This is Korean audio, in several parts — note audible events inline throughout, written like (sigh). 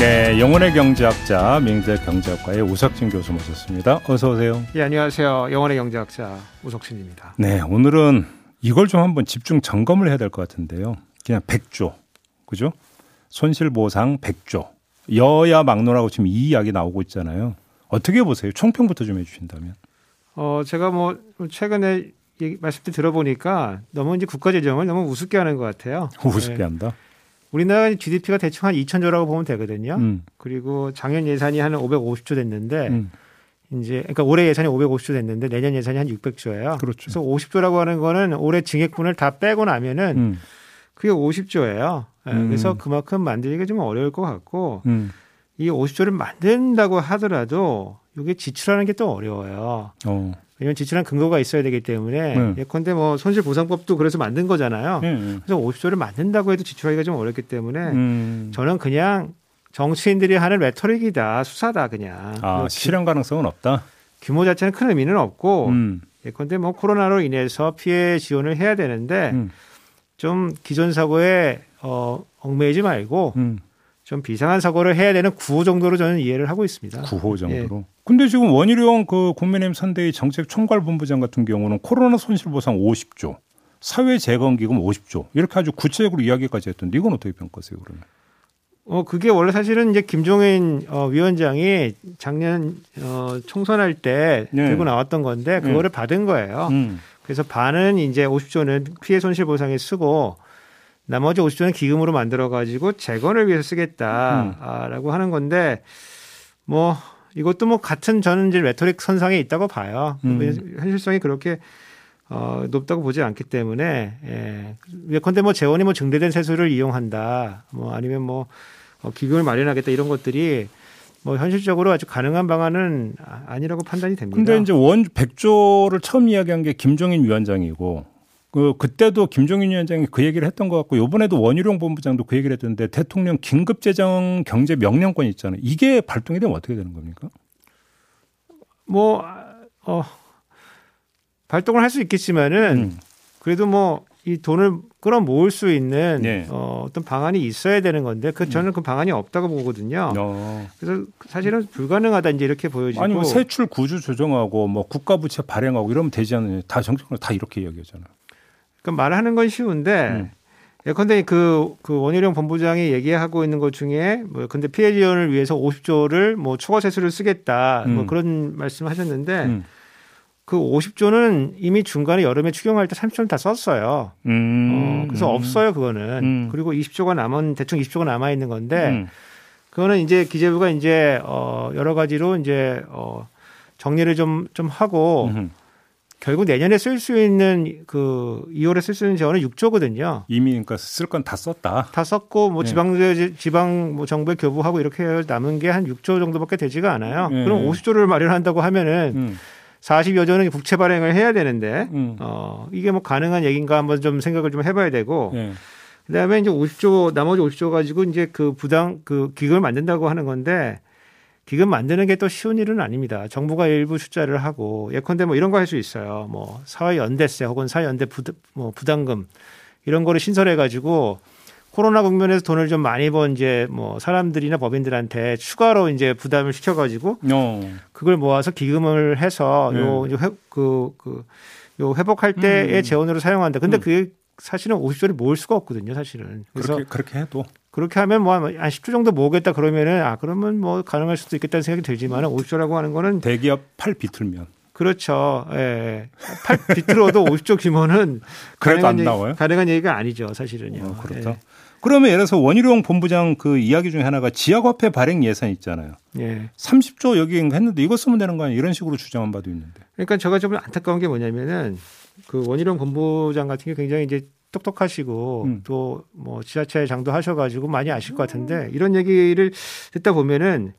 네, 영원의 경제학자 명재 경제학과의 우석진 교수 모셨습니다. 어서 오세요. 예, 안녕하세요. 영원의 경제학자 우석진입니다. 네, 오늘은 이걸 좀 한번 집중 점검을 해야 될 것 같은데요. 그냥 100조. 그죠? 손실 보상 100조. 여야 막론하고 지금 이 이야기 나오고 있잖아요. 어떻게 보세요? 총평부터 좀 해 주신다면. 어, 제가 뭐 최근에 말씀 때 들어보니까 너무 이제 국가 재정을 너무 우습게 하는 것 같아요. (laughs) 우습게 네. 한다. 우리나라 GDP가 대충 한 2천조라고 보면 되거든요. 음, 그리고 작년 예산이 한 550조 됐는데 음, 이제 그러니까 올해 예산이 550조 됐는데 내년 예산이 한 600조예요. 그렇죠. 그래서 50조라고 하는 거는 올해 증액분을 다 빼고 나면은 음, 그게 50조예요. 음. 그래서 그만큼 만들기가 좀 어려울 것 같고 음. 이 50조를 만든다고 하더라도 이게 지출하는 게 또 어려워요. 어. 왜냐면 지출한 근거가 있어야 되기 때문에 네. 예컨대 뭐 손실보상법도 그래서 만든 거잖아요. 네, 네. 그래서 50조를 만든다고 해도 지출하기가 좀 어렵기 때문에 음. 저는 그냥 정치인들이 하는 레토릭이다 수사다 그냥 아, 실현 가능성은 없다. 규모 자체는 큰 의미는 없고 음, 예컨대 뭐 코로나로 인해서 피해 지원을 해야 되는데 음, 좀 기존 사고에 어, 얽매이지 말고 음. 좀 비상한 사고를 해야 되는 구호 정도로 저는 이해를 하고 있습니다. 구호 정도로. 예. 근데 지금 원희룡 그 국민의힘 선대위 정책 총괄 본부장 같은 경우는 코로나 손실 보상 50조, 사회 재건 기금 50조 이렇게 아주 구체적으로 이야기까지 했던데 이건 어떻게 평가하세요 그러면? 어 그게 원래 사실은 이제 김종인 어, 위원장이 작년 어, 총선할 때 네. 들고 나왔던 건데 그거를 받은 거예요. 음. 그래서 반은 이제 50조는 피해 손실 보상에 쓰고 나머지 50조는 기금으로 만들어 가지고 재건을 위해서 쓰겠다라고 하는 건데 뭐 이것도 뭐 같은 저는 이제 rhetoric 선상에 있다고 봐요. 음. 현실성이 그렇게 어, 높다고 보지 않기 때문에 예. 예컨대 뭐 재원이 뭐 증대된 세수를 이용한다. 뭐 아니면 뭐 어, 기금을 마련하겠다 이런 것들이 뭐 현실적으로 아주 가능한 방안은 아- 아니라고 판단이 됩니다. 근데 이제 원 100조를 처음 이야기한 게 김종인 위원장이고 그 그때도 김종인 위원장이 그 얘기를 했던 것 같고 이번에도 원희룡 본부장도 그 얘기를 했던데 대통령 긴급 재정 경제 명령권 있잖아요. 이게 발동이 되면 어떻게 되는 겁니까? 뭐 어, 발동을 할 수 있겠지만은 음. 그래도 뭐 이 돈을 끌어모을 수 있는 네. 어, 어떤 방안이 있어야 되는 건데 그 저는 그 방안이 없다고 보거든요. 어. 그래서 사실은 불가능하다 이제 이렇게 보여지고 아니 뭐 세출 구조 조정하고 뭐 국가 부채 발행하고 이러면 되지 않느냐. 다 정책으로 다 이렇게 이야기하잖아요. 그 말하는 건 쉬운데 음. 예컨대 그, 그 원희룡 본부장이 얘기하고 있는 것 중에 뭐 근데 피해 지원을 위해서 50조를 뭐 초과 세수를 쓰겠다 뭐 음. 그런 말씀 하셨는데 음. 그 50조는 이미 중간에 여름에 추경할 때 30조는 다 썼어요. 음. 어, 그래서 없어요 그거는. 음. 그리고 20조가 남은 대충 20조가 남아 있는 건데 음. 그거는 이제 기재부가 이제 어 여러 가지로 이제 어 정리를 좀 좀 하고 음. 결국 내년에 쓸 수 있는 그 2월에 쓸 수 있는 재원은 6조거든요. 이미 그러니까 쓸 건 다 썼다. 다 썼고 뭐 네. 지방 지방 뭐 정부에 교부하고 이렇게 남은 게 한 6조 정도밖에 되지가 않아요. 네. 그럼 50조를 마련한다고 하면은 음. 40여 조는 국채 발행을 해야 되는데 음. 어 이게 뭐 가능한 얘기인가 한번 좀 생각을 좀 해봐야 되고 예. 그다음에 이제 50조 나머지 50조 가지고 이제 그 부당 그 기금을 만든다고 하는 건데 기금 만드는 게 또 쉬운 일은 아닙니다. 정부가 일부 숫자를 하고 예컨대 뭐 이런 거 할 수 있어요. 뭐 사회 연대세 혹은 사회 연대 부담, 뭐 부담금 이런 거를 신설해 가지고 코로나 국면에서 돈을 좀 많이 번 이제 뭐 사람들이나 법인들한테 추가로 이제 부담을 시켜 가지고 어. 그걸 모아서 기금을 해서 요 네. 회, 그, 그, 요 회복할 때의 음. 재원으로 사용한다. 근데 음. 그게 사실은 50조를 모을 수가 없거든요, 사실은. 그래서 그렇게 그렇게 해도 그렇게 하면 뭐 한 10조 정도 모으겠다 그러면은 아, 그러면 뭐 가능할 수도 있겠다는 생각이 들지만 50조라고 하는 거는 대기업 팔 비틀면 그렇죠. 예. 팔 비틀어도 50조 규모는 (laughs) 그래도 안 가능한 얘기- 나와요? 가능한 얘기가 아니죠, 사실은요. 어, 그렇다. 예. 그러면 예를 들어서 원희룡 본부장 그 이야기 중에 하나가 지역화폐 발행 예산 있잖아요. 예. 30조 여기 했는데 이거 쓰면 되는 거 아니야? 이런 식으로 주장한 바도 있는데. 그러니까 제가 좀 안타까운 게 뭐냐면은 그 원희룡 본부장 같은 게 굉장히 이제 똑똑하시고 음. 또뭐 지자체 장도 하셔가지고 많이 아실 것 같은데 이런 얘기를 듣다 보면은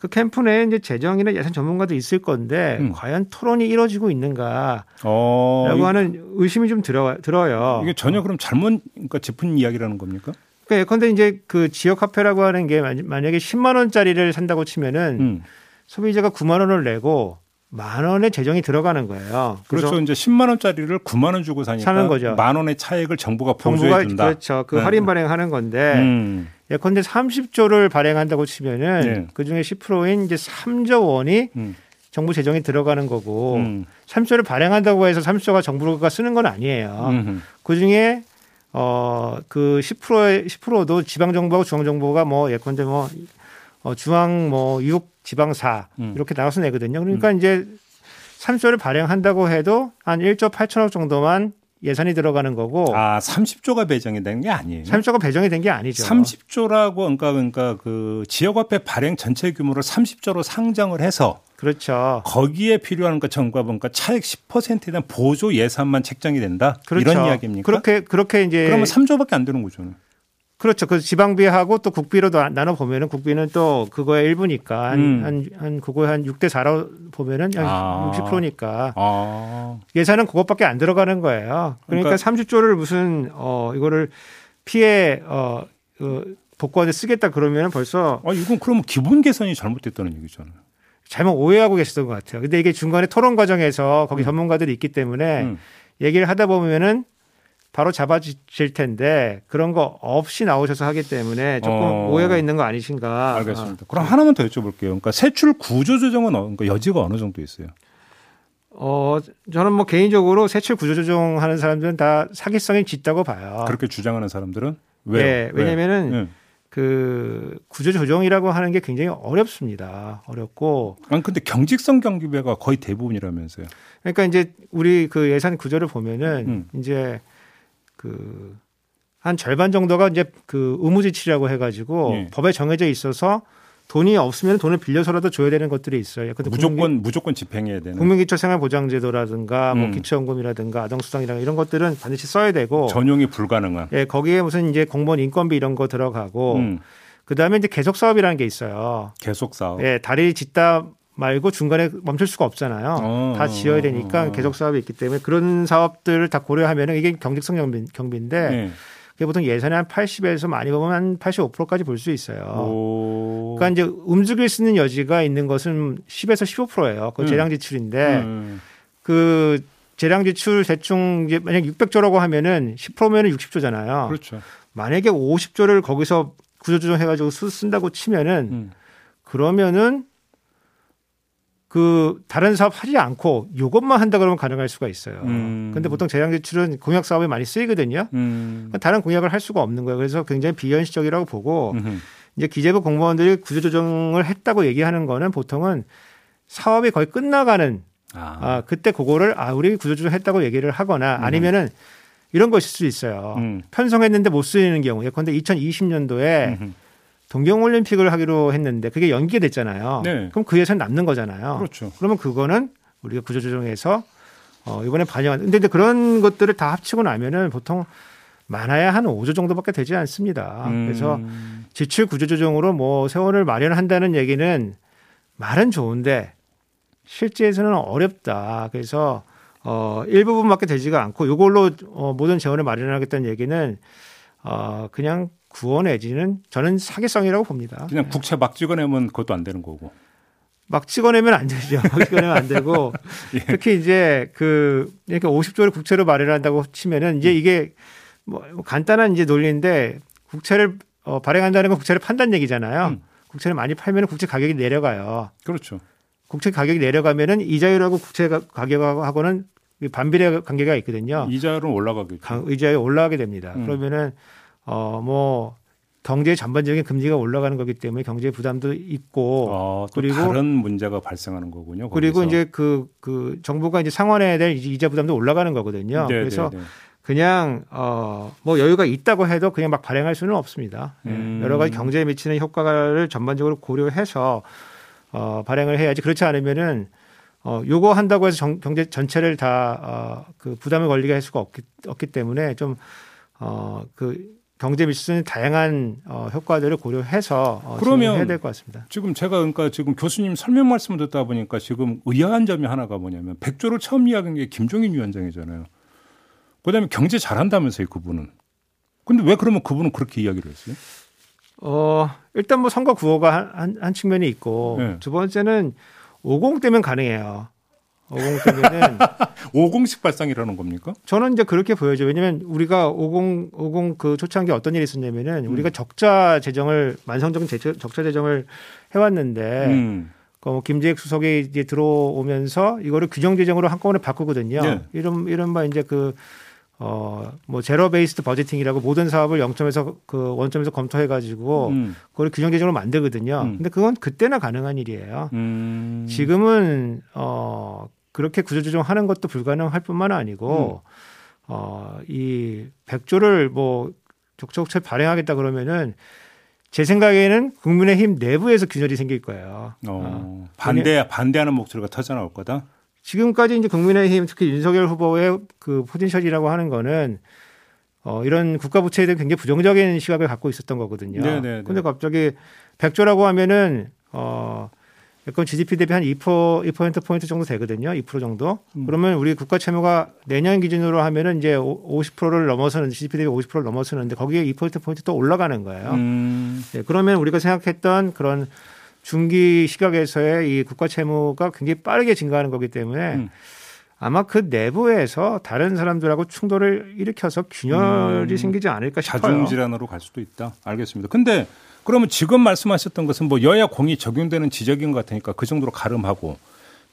그 캠프 내에 이제 재정이나 예산 전문가도 있을 건데 음. 과연 토론이 이루어지고 있는가라고 어, 하는 의심이 좀 들어 들어요. 이게 전혀 그럼 잘못 그러니까 짚은 이야기라는 겁니까? 그러니까 예컨대 이제 그 지역 화폐라고 하는 게 만- 만약에 10만 원짜리를 산다고 치면은 음. 소비자가 9만 원을 내고 만 원의 재정이 들어가는 거예요. 그래서 그렇죠. 이제 10만 원짜리를 9만 원 주고 사니까 사는 거죠. 만 원의 차액을 정부가 보조해 준다. 그렇죠. 그 네. 할인 발행하는 건데 음. 예컨대 30조를 발행한다고 치면은 네. 그 중에 10%인 이제 3조 원이 음. 정부 재정에 들어가는 거고 음. 3조를 발행한다고 해서 3조가 정부가 쓰는 건 아니에요. 음. 그 중에 어그 10%의 10%도 지방 정부하고 중앙 정부가 뭐 예컨대 뭐 어, 중앙 뭐 유혹 지방사 음. 이렇게 나눠서 내거든요. 그러니까 이제 3조를 발행한다고 해도 한 1조 8천억 정도만 예산이 들어가는 거고 아, 30조가 배정이 된 게 아니에요. 3조가 배정이 된 게 아니죠. 30조라고 그러니까 그러니까 그 지역화폐 발행 전체 규모를 30조로 상정을 해서 그렇죠. 거기에 필요한 그 정부가 보니까 차액 10%에 대한 보조 예산만 책정이 된다. 그렇죠. 이런 이야기입니까? 그렇게 그렇게 이제 그러면 3조밖에 안 되는 거죠. 그렇죠. 그 지방비하고 또 국비로 도 나눠 보면은 국비는 또 그거의 일부니까 음. 한한 한 그거 한 6대 4로 보면은 한 아. 60%니까 아. 예산은 그것밖에 안 들어가는 거예요. 그러니까, 그러니까 30조를 무슨 어 이거를 피해 어 그, 복권에 쓰겠다 그러면 벌써 아, 이건 그러면 기본 개선이 잘못됐다는 얘기잖아요. 잘못 오해하고 계셨던 것 같아요. 근데 이게 중간에 토론 과정에서 거기 전문가들이 있기 때문에 음. 얘기를 하다 보면은 바로 잡아질 텐데 그런 거 없이 나오셔서 하기 때문에 조금 어. 오해가 있는 거 아니신가. 알겠습니다. 그럼 하나만 더 여쭤볼게요. 그러니까 세출 구조 조정은 어, 그러니까 여지가 어느 정도 있어요? 어, 저는 뭐 개인적으로 세출 구조 조정하는 사람들은 다 사기성이 짙다고 봐요. 그렇게 주장하는 사람들은? 네, 왜? 왜냐면은 네. 그 구조 조정이라고 하는 게 굉장히 어렵습니다. 어렵고 아니 근데 경직성 경비배가 거의 대부분이라면서요. 그러니까 이제 우리 그 예산 구조를 보면은 음. 이제 그 한 절반 정도가 이제 그 의무지출이라고 해가지고 예. 법에 정해져 있어서 돈이 없으면 돈을 빌려서라도 줘야 되는 것들이 있어요. 근데 무조건 무조건 집행해야 되는. 국민기초생활보장제도라든가 뭐 음. 기초연금이라든가 아동수당이라든가 이런 것들은 반드시 써야 되고 전용이 불가능한. 예, 거기에 무슨 이제 공무원 인건비 이런 거 들어가고 음, 그다음에 이제 계속 사업이라는 게 있어요. 계속 사업. 예, 다리 짓다 말고 중간에 멈출 수가 없잖아요. 어, 다 지어야 되니까 어, 어. 계속 사업이 있기 때문에 그런 사업들을 다 고려하면 이게 경직성 경비, 경비인데 네. 그게 보통 예산의 한 80에서 많이 보면 한 85%까지 볼 수 있어요. 오. 그러니까 이제 움직일 수 있는 여지가 있는 것은 10에서 15%예요. 그 음. 재량 지출인데 음. 그 재량 지출 대충 이제 만약 600조라고 하면은 10%면은 60조잖아요. 그렇죠. 만약에 50조를 거기서 구조조정 해가지고 쓰- 쓴다고 치면은 음. 그러면은 그 다른 사업 하지 않고 이것만 한다 그러면 가능할 수가 있어요. 음. 근데 보통 재량 지출은 공약 사업에 많이 쓰이거든요. 음. 다른 공약을 할 수가 없는 거예요. 그래서 굉장히 비현실적이라고 보고 음흠. 이제 기재부 공무원들이 구조조정을 했다고 얘기하는 거는 보통은 사업이 거의 끝나가는 아. 아 그때 그거를 아 우리 구조조정 했다고 얘기를 하거나 아니면은 이런 것일 수 있어요. 음. 편성했는데 못 쓰이는 경우 예컨대 2020년도에 음흠. 동경올림픽을 하기로 했는데 그게 연기가 됐잖아요. 네. 그럼 그 예산 남는 거잖아요. 그렇죠. 그러면 그거는 우리가 구조조정해서 어, 이번에 반영한. 근데 이제 그런 것들을 다 합치고 나면은 보통 많아야 한 5조 정도밖에 되지 않습니다. 음. 그래서 지출 구조조정으로 뭐 세원을 마련한다는 얘기는 말은 좋은데 실제에서는 어렵다. 그래서 어, 일부분밖에 되지가 않고 이걸로 어, 모든 재원을 마련하겠다는 얘기는 어, 그냥 구원 내지는 저는 사기성이라고 봅니다. 그냥 국채 막 찍어내면 그것도 안 되는 거고. 막 찍어내면 안 되죠. 막 찍어내면 안 되고 (laughs) 예. 특히 이제 그 이렇게 50조를 국채로 마련한다고 치면은 이제 이게 뭐 간단한 이제 논리인데 국채를 어, 발행한다는 건 국채를 판단 얘기잖아요. 음. 국채를 많이 팔면 국채 가격이 내려가요. 그렇죠. 국채 가격이 내려가면은 이자율하고 국채 가- 가격하고는 반비례 관계가 있거든요. 이자율은 올라가겠죠. 가- 이자율이 올라가게 됩니다. 음. 그러면은 어 뭐 경제 전반적인 금리가 올라가는 거기 때문에 경제 부담도 있고 어, 또 그리고- 다른 문제가 발생하는 거군요. 그리고 거기서. 이제 그, 그 정부가 이제 상환해야 될 이자 부담도 올라가는 거거든요. 네, 그래서 네, 네. 그냥 어뭐 여유가 있다고 해도 그냥 막 발행할 수는 없습니다. 예, 음. 여러 가지 경제에 미치는 효과를 전반적으로 고려해서 어 발행을 해야지 그렇지 않으면은 어 요거 한다고 해서 정- 경제 전체를 다 어 그 부담을 걸리게 할 수가 없기 없기 때문에 좀 어 그 경제 밀수 는 다양한 어, 효과들을 고려해서 어, 그러면 해야 될 것 같습니다. 지금 제가 그러니까 지금 교수님 설명 말씀을 듣다 보니까 지금 의아한 점이 하나가 뭐냐면 백조를 처음 이야기한 게 김종인 위원장이잖아요. 그다음에 경제 잘한다면서요, 그분은. 근데 왜 그러면 그분은 그렇게 이야기를 했어요? 어, 일단 뭐 선거 구호가 한, 한, 한 측면이 있고 네. 두 번째는 50 때면 가능해요. 50 때면은 50식 발상이라는 겁니까? 저는 이제 그렇게 보여죠. 왜냐면 우리가 50, 50그 초창기 어떤 일이 있었냐면은 우리가 적자 재정을 만성적인 재- 적자 재정을 해왔는데 음. 그뭐 김재익 수석이 이제 들어오면서 이거를 규정 재정으로 한꺼번에 바꾸거든요. 네. 이런 이른바 이제 그 어, 뭐 제로 베이스드 버제팅이라고 모든 사업을 0점에서 그 원점에서 검토해 가지고 음. 그걸 규정 재정으로 만들거든요. 음. 근데 그건 그때나 가능한 일이에요. 음. 지금은 어 그렇게 구조조정하는 것도 불가능할 뿐만 아니고 음. 어 이 백조를 뭐 적극적으로 발행하겠다 그러면은 제 생각에는 국민의힘 내부에서 균열이 생길 거예요. 어. 어, 반대 반대하는 목소리가 터져 나올 거다. 지금까지 이제 국민의힘 특히 윤석열 후보의 그 potential이라고 하는 거는 어 이런 국가 부채에 대한 굉장히 부정적인 시각을 갖고 있었던 거거든요. 네네네. 근데 갑자기 백조라고 하면은 어 약간 GDP 대비 한 2%, 2% 포인트 정도 되거든요. 2% 정도. 음. 그러면 우리 국가 채무가 내년 기준으로 하면은 이제 50%를 넘어서는 GDP 대비 50%를 넘어서는데 거기에 2% 포인트 또 올라가는 거예요. 음. 예, 그러면 우리가 생각했던 그런 중기 시각에서의 이 국가 채무가 굉장히 빠르게 증가하는 거기 때문에 음. 아마 그 내부에서 다른 사람들하고 충돌을 일으켜서 균열이 음. 생기지 않을까 싶어요. 자중 질환으로 갈 수도 있다. 알겠습니다. 근데 그러면 지금 말씀하셨던 것은 뭐 여야 공이 적용되는 지적인 것 같으니까 그 정도로 가름하고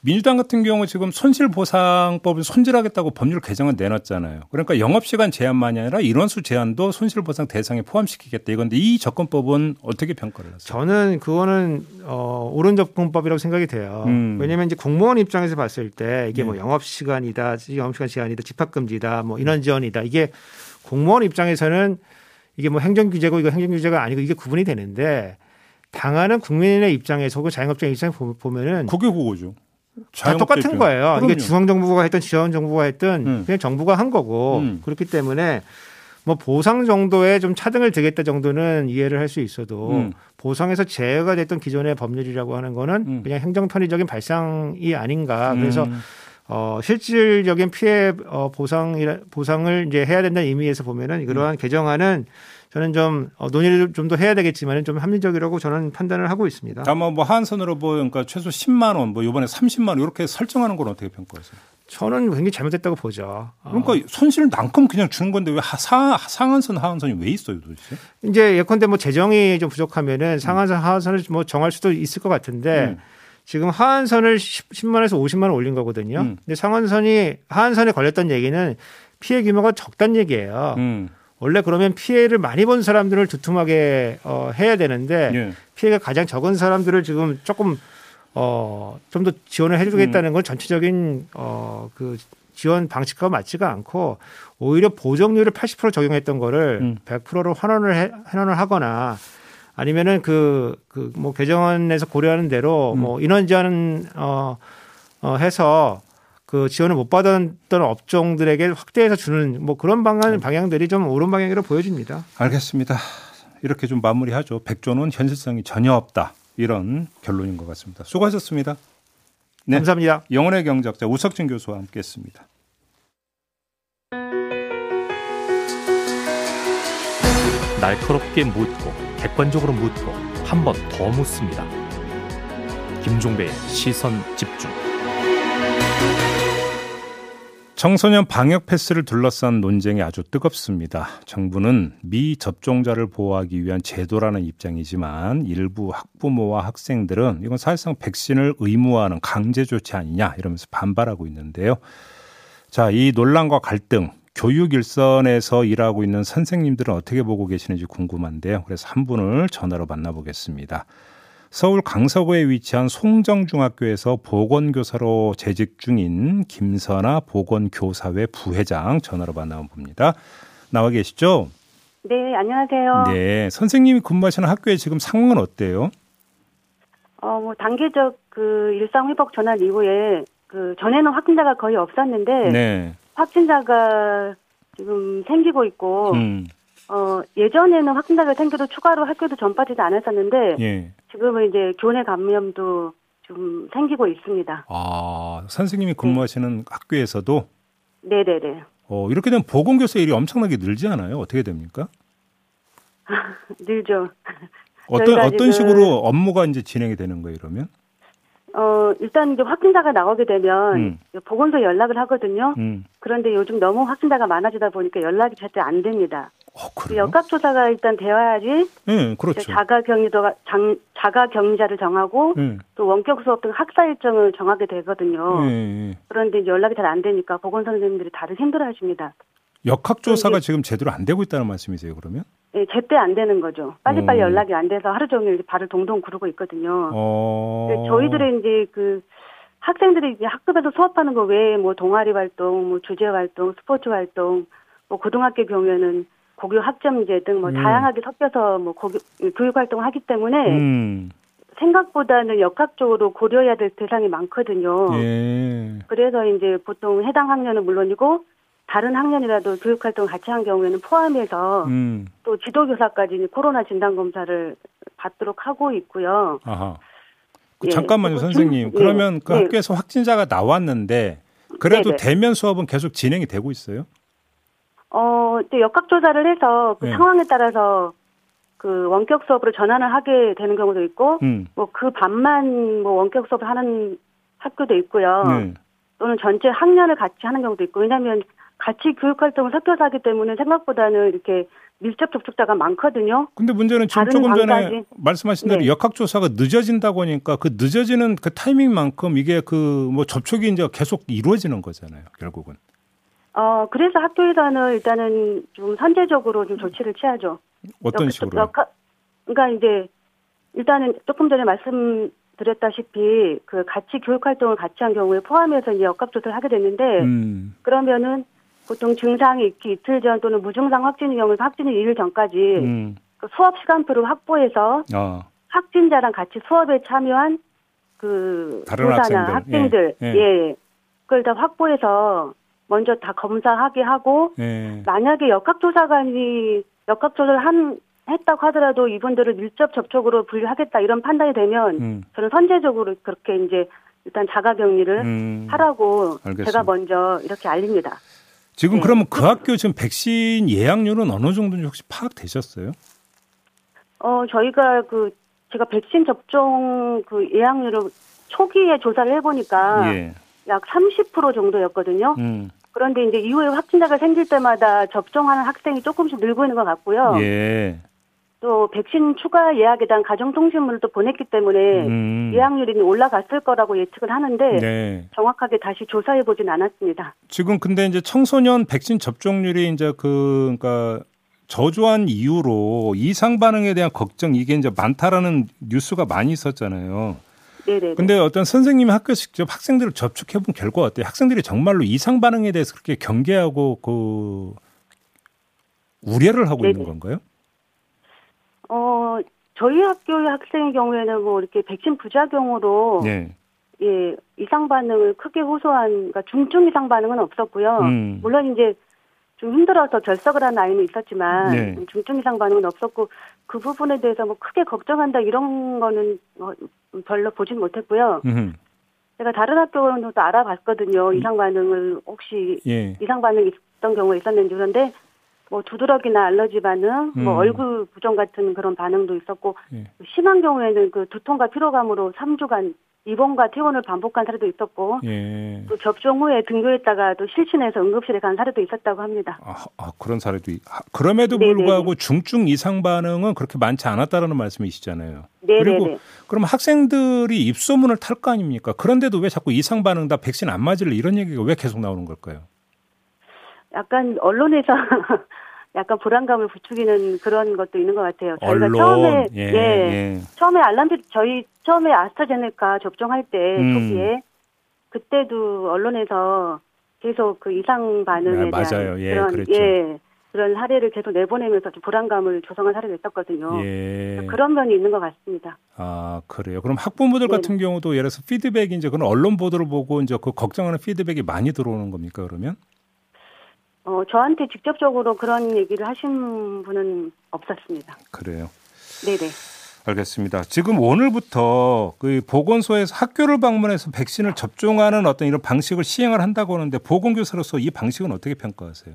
민주당 같은 경우 지금 손실보상법을 손질하겠다고 법률 개정을 내놨잖아요. 그러니까 영업시간 제한만이 아니라 인원수 제한도 손실보상 대상에 포함시키겠다 이건데 이 접근법은 어떻게 평가를 하세요? 저는 그거는 어, 옳은 접근법이라고 생각이 돼요. 음. 왜냐하면 이제 공무원 입장에서 봤을 때 이게 네. 뭐 영업 시간이다, 영업 시간 제한이다, 집합 금지다, 뭐 인원 지원이다. 이게 공무원 입장에서는 이게 뭐 행정 규제고 이거 행정 규제가 아니고 이게 구분이 되는데 당하는 국민의 입장에서 혹은 자영업자 입장에 서 보면은 그게 그거죠. 다 똑같은 자영업자 거예요. 입장. 이게 그럼요. 중앙 정부가 했던 지원 정부가 했던 음. 그냥 정부가 한 거고 음. 그렇기 때문에 뭐 보상 정도에 좀 차등을 드겠다 정도는 이해를 할 수 있어도 음. 보상에서 제외가 됐던 기존의 법률이라고 하는 거는 음. 그냥 행정 편의적인 발상이 아닌가. 그래서 음. 어 실질적인 피해 어 보상 보상을 이제 해야 된다는 의미에서 보면은 이러한 개정안은 저는 좀 어, 논의를 좀 더 해야 되겠지만은 좀 합리적이라고 저는 판단을 하고 있습니다. 다만 뭐 한선으로 뭐 그러니까 최소 10만 원, 뭐 이번에 30만 원 이렇게 설정하는 건 어떻게 평가하세요? 저는 굉장히 잘못됐다고 보죠. 어. 그러니까 손실 만큼 그냥 주는 건데 왜 하- 상, 상한선 하한선이 왜 있어요 도대체? 이제 예컨대 뭐 재정이 좀 부족하면은 상한선 하한선을 뭐 정할 수도 있을 것 같은데 음. 지금 하한선을 10, 만 원에서 50만 원 올린 거거든요. 음. 근데 상한선이 하한선에 걸렸던 얘기는 피해 규모가 적다는 얘기예요. 음. 원래 그러면 피해를 많이 본 사람들을 두툼하게 어, 해야 되는데 예. 피해가 가장 적은 사람들을 지금 조금 어, 좀 더 지원을 해주겠다는 음. 건 전체적인 어, 그 지원 방식과 맞지가 않고 오히려 보정률을 80% 적용했던 거를 음. 100%로 환원을 해, 환원을 하거나 아니면은 그, 그, 뭐, 개정안에서 고려하는 대로 음. 뭐, 인원 제한, 어, 어, 해서 그 지원을 못 받았던 업종들에게 확대해서 주는 뭐 그런 음. 방안, 방향들이 좀 옳은 방향으로 보여집니다. 알겠습니다. 이렇게 좀 마무리하죠. 백조는 현실성이 전혀 없다. 이런 결론인 것 같습니다. 수고하셨습니다. 네. 감사합니다. 영혼의 경제학자 우석진 교수와 함께했습니다. 날카롭게 묻고 객관적으로 묻고 한 번 더 묻습니다. 김종배의 시선 집중. 청소년 방역 패스를 둘러싼 논쟁이 아주 뜨겁습니다. 정부는 미 접종자를 보호하기 위한 제도라는 입장이지만 일부 학부모와 학생들은 이건 사실상 백신을 의무화하는 강제 조치 아니냐 이러면서 반발하고 있는데요. 자, 이 논란과 갈등 교육 일선에서 일하고 있는 선생님들은 어떻게 보고 계시는지 궁금한데요. 그래서 한 분을 전화로 만나보겠습니다. 서울 강서구에 위치한 송정중학교에서 보건교사로 재직 중인 김선아 보건교사회 부회장 전화로 만나봅니다. 나와 계시죠? 네, 안녕하세요. 네. 선생님이 근무하시는 학교의 지금 상황은 어때요? 어, 뭐 단계적 그 일상 회복 전환 이후에 그 전에는 확진자가 거의 없었는데 네. 확진자가 지금 생기고 있고 음. 어, 예전에는 확진자가 생겨도 추가로 학교도 전파되지 않았었는데 예. 지금은 이제 교내 감염도 좀 생기고 있습니다. 아, 선생님이 근무하시는 학교에서도 네 네 네. 어, 이렇게 되면 보건교사 일이 엄청나게 늘지 않아요? 어떻게 됩니까? (laughs) 늘죠. 어떤 어떤 식으로 업무가 이제 진행이 되는 거예요, 이러면? 어, 일단 이제 확진자가 나오게 되면 음. 보건소 연락을 하거든요. 음. 그런데 요즘 너무 확진자가 많아지다 보니까 연락이 절대 안 됩니다. 어, 그? 역학조사가 일단 되어야지 예, 그렇죠. 자가격리도가 장, 자가격리자를 정하고 예. 또 원격 수업 등 학사 일정을 정하게 되거든요. 예, 예. 그런데 연락이 잘 안 되니까 보건 선생님들이 다들 힘들어하십니다. 역학조사가 이게- 지금 제대로 안 되고 있다는 말씀이세요, 그러면? 예, 제때 안 되는 거죠. 빨리빨리 어. 연락이 안 돼서 하루 종일 발을 동동 구르고 있거든요. 어. 저희들의 이제 그 학생들이 이제 학급에서 수업하는 거 외에 뭐 동아리 활동, 뭐 주제 활동, 스포츠 활동, 뭐 고등학교 경우에는 고교 학점제 등뭐 음. 다양하게 섞여서 뭐 고교, 교육 활동을 하기 때문에 음. 생각보다는 역학적으로 고려해야 될 대상이 많거든요. 예. 그래서 이제 보통 해당 학년은 물론이고 다른 학년이라도 교육 활동 같이 한 경우에는 포함해서 음. 또 지도교사까지 코로나 진단 검사를 받도록 하고 있고요. 아하. 그 예, 잠깐만요, 선생님. 중- 그러면 예, 그 예. 학교에서 확진자가 나왔는데 그래도 네네. 대면 수업은 계속 진행이 되고 있어요? 어, 또 역학조사를 해서 그 네. 상황에 따라서 그 원격 수업으로 전환을 하게 되는 경우도 있고, 음. 뭐그 반만 뭐 원격 수업을 하는 학교도 있고요. 네. 또는 전체 학년을 같이 하는 경우도 있고, 왜냐하면 같이 교육 활동을 섞여서 하기 때문에 생각보다는 이렇게 밀접 접촉자가 많거든요. 근데 문제는 지금 조금 전에 방까지. 말씀하신 대로 네. 역학조사가 늦어진다고 하니까 그 늦어지는 그 타이밍만큼 이게 그 뭐 접촉이 이제 계속 이루어지는 거잖아요, 결국은. 어, 그래서 학교에서는 일단은 좀 선제적으로 좀 조치를 취하죠. 어떤 역- 식으로? 역학- 그러니까 이제 일단은 조금 전에 말씀드렸다시피 그 같이 교육 활동을 같이 한 경우에 포함해서 이제 역학 조사를 하게 됐는데 음. 그러면은 보통 증상이 있기 이틀 전 또는 무증상 확진의 경우에 확진이 2일 전까지 음. 그 수업 시간표를 확보해서 아. 확진자랑 같이 수업에 참여한 그 다른 교사나 학생들. 학생들 예, 예, 예. 그걸 다 확보해서 먼저 다 검사하게 하고 예. 만약에 역학조사관이 역학조사를 한 했다고 하더라도 이분들을 밀접 접촉으로 분류하겠다 이런 판단이 되면 음. 저는 선제적으로 그렇게 이제 일단 자가격리를 음. 하라고 알겠습니다. 제가 먼저 이렇게 알립니다. 지금 네. 그러면 그 학교 지금 백신 예약률은 어느 정도인지 혹시 파악되셨어요? 어 저희가 그 제가 백신 접종 그 예약률을 초기에 조사를 해보니까 예. 약 30% 정도였거든요. 음. 그런데 이제 이후에 확진자가 생길 때마다 접종하는 학생이 조금씩 늘고 있는 것 같고요. 예. 또 백신 추가 예약에 대한 가정통신문을 또 보냈기 때문에 음. 예약률이 올라갔을 거라고 예측을 하는데 네. 정확하게 다시 조사해 보진 않았습니다. 지금 근데 이제 청소년 백신 접종률이 이제 그 그러니까 저조한 이유로 이상 반응에 대한 걱정 이게 이제 많다라는 뉴스가 많이 있었잖아요. 네네. 근데 어떤 선생님이 학교에서 직접 학생들을 접촉해 본 결과 어때요? 학생들이 정말로 이상 반응에 대해서 그렇게 경계하고 그 우려를 하고 있는 네네. 건가요? 어 저희 학교의 학생의 경우에는 뭐 이렇게 백신 부작용으로 네. 예 이상 반응을 크게 호소한 그러니까 중증 이상 반응은 없었고요. 음. 물론 이제 좀 힘들어서 결석을 한 아이는 있었지만 네. 중증 이상 반응은 없었고 그 부분에 대해서 뭐 크게 걱정한다 이런 거는 뭐 별로 보진 못했고요. 음. 제가 다른 또 알아봤거든요. 이상 반응을 혹시 예. 이상 반응이 있었던 경우가 있었는지 그런데 뭐 두드러기나 알러지 반응, 음. 뭐 얼굴 부종 같은 그런 반응도 있었고 예. 심한 경우에는 그 두통과 피로감으로 3주간 입원과 퇴원을 반복한 사례도 있었고 예. 또 접종 후에 등교했다가 또 실신해서 응급실에 간 사례도 있었다고 합니다. 아, 아, 그런 사례도 있- 아, 그럼에도. 불구하고 중증 이상 반응은 그렇게 많지 않았다라는 말씀이시잖아요. 그리고 네네네. 그럼 학생들이 입소문을 탈 거 아닙니까? 그런데도 왜 자꾸 이상 반응 다 백신 안 맞을래 이런 얘기가 왜 계속 나오는 걸까요? 약간 언론에서 (laughs) 약간 불안감을 부추기는 그런 것도 있는 것 같아요. 저희가 언론 처음에 예, 예, 예. 처음에 알람비 저희 처음에 아스트라제네카 접종할 때 음. 초기에 그때도 언론에서 계속 그 이상 반응에 네, 맞아요. 대한 예, 그런 그랬죠. 예 그런 사례를 계속 내보내면서 좀 불안감을 조성한 사례가 있었거든요. 예. 그런 면이 있는 것 같습니다. 아 그래요. 그럼 학부모들 네네. 같은 경우도 예를 들어서 피드백이 이제 그런 언론 보도를 보고 이제 그 걱정하는 피드백이 많이 들어오는 겁니까 그러면? 어, 저한테 직접적으로 그런 얘기를 하신 분은 없었습니다. 그래요. 네네. 알겠습니다. 지금 오늘부터 그 보건소에서 학교를 방문해서 백신을 접종하는 어떤 이런 방식을 시행을 한다고 하는데 보건교사로서 이 방식은 어떻게 평가하세요?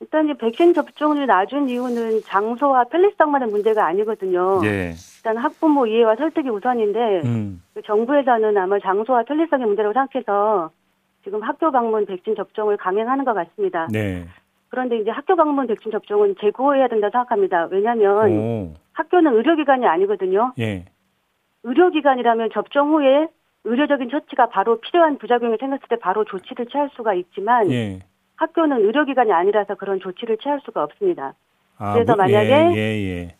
일단 이제 백신 접종을 낮은 이유는 장소와 편리성만의 문제가 아니거든요. 예. 일단 학부모 이해와 설득이 우선인데 음. 그 정부에서는 아마 장소와 편리성의 문제라고 생각해서 지금 학교 방문 백신 접종을 강행하는 것 같습니다. 네. 그런데 이제 학교 방문 백신 접종은 재고해야 된다 생각합니다. 왜냐하면 오. 학교는 의료기관이 아니거든요. 예. 의료기관이라면 접종 후에 의료적인 처치가 바로 필요한 부작용이 생겼을 때 바로 조치를 취할 수가 있지만 예. 학교는 의료기관이 아니라서 그런 조치를 취할 수가 없습니다. 아, 그래서 뭐, 만약에 예, 예, 예.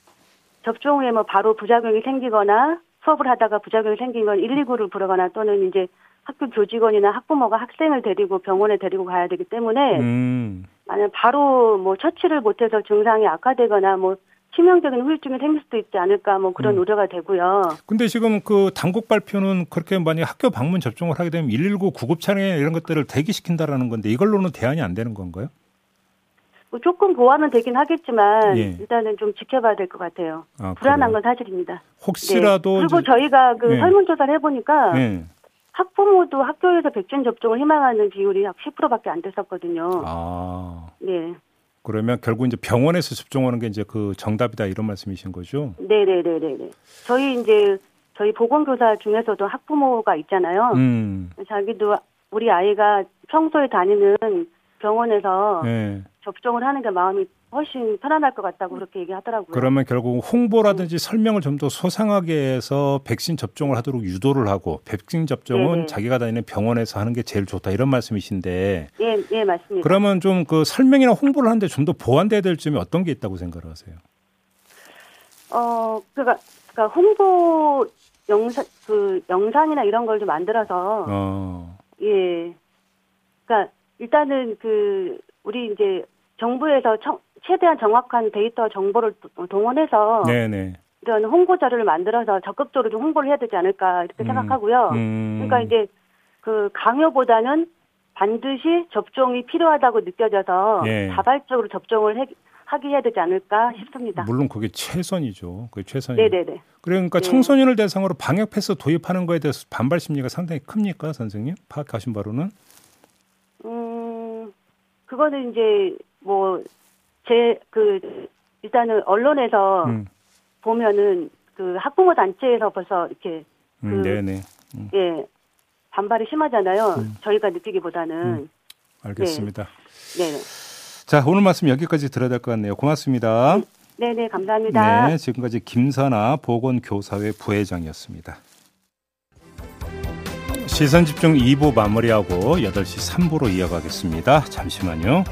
접종 후에 뭐 바로 부작용이 생기거나 수업을 하다가 부작용이 생기면 119를 부르거나 또는 이제 학교 교직원이나 학부모가 학생을 데리고 병원에 데리고 가야 되기 때문에 음. 만약 바로 뭐 처치를 못해서 증상이 악화되거나 뭐 치명적인 후유증이 생길 수도 있지 않을까 뭐 그런 음. 우려가 되고요. 근데 지금 그 당국 발표는 그렇게 만약 학교 방문 접종을 하게 되면 119 구급 차량 이런 것들을 대기시킨다라는 건데 이걸로는 대안이 안 되는 건가요? 뭐 조금 보완은 되긴 하겠지만 예. 일단은 좀 지켜봐야 될 것 같아요. 아, 불안한 그래요? 건 사실입니다. 혹시라도 네. 그리고 저희가 그 예. 설문조사를 해보니까 예. 학부모도 학교에서 백신 접종을 희망하는 비율이 약 10%밖에 안 됐었거든요. 아. 네. 그러면 결국 이제 병원에서 접종하는 게 이제 그 정답이다 이런 말씀이신 거죠? 네네네네네. 저희 이제 저희 보건교사 중에서도 학부모가 있잖아요. 음. 자기도 우리 아이가 평소에 다니는 병원에서 네. 접종을 하는 게 마음이 훨씬 편안할 것 같다고 그렇게 얘기하더라고요. 그러면 결국 홍보라든지 설명을 좀 더 소상하게 해서 백신 접종을 하도록 유도를 하고 백신 접종은 네네. 자기가 다니는 병원에서 하는 게 제일 좋다 이런 말씀이신데 예, 예, 맞습니다. 그러면 좀 그 설명이나 홍보를 하는데 좀 더 보완돼야 될 점이 어떤 게 있다고 생각을 하세요? 어, 그니까, 그니까 홍보 영상, 그 영상이나 이런 걸 좀 만들어서, 어. 예. 그니까, 일단은 그, 우리 이제 정부에서 청- 최대한 정확한 데이터 정보를 도- 동원해서 네네. 이런 홍보 자료를 만들어서 적극적으로 좀 홍보를 해야 되지 않을까 이렇게 음. 생각하고요. 음. 그러니까 이제 그 강요보다는 반드시 접종이 필요하다고 느껴져서 예. 자발적으로 접종을 해, 하게 해야 되지 않을까 싶습니다. 물론 그게 최선이죠. 그게 최선이죠. 네네네. 그러니까 네. 청소년을 대상으로 방역 패스 도입하는 거에 대해서 반발 심리가 상당히 큽니까, 선생님? 파악하신 바로는? 음, 그거는 이제 뭐 제 그 일단은 언론에서 음. 보면은 그 학부모 단체에서 벌써 이렇게 음, 그- 네네. 예 반발이 심하잖아요. 음. 저희가 느끼기보다는 알겠습니다. 네 네 자, 오늘 말씀 여기까지 들어야 될 것 같네요. 고맙습니다. 네 네 감사합니다. 네, 지금까지 김선아 보건교사회 부회장이었습니다. 시선 집중 2부 마무리하고 8시 3부로 이어가겠습니다. 잠시만요.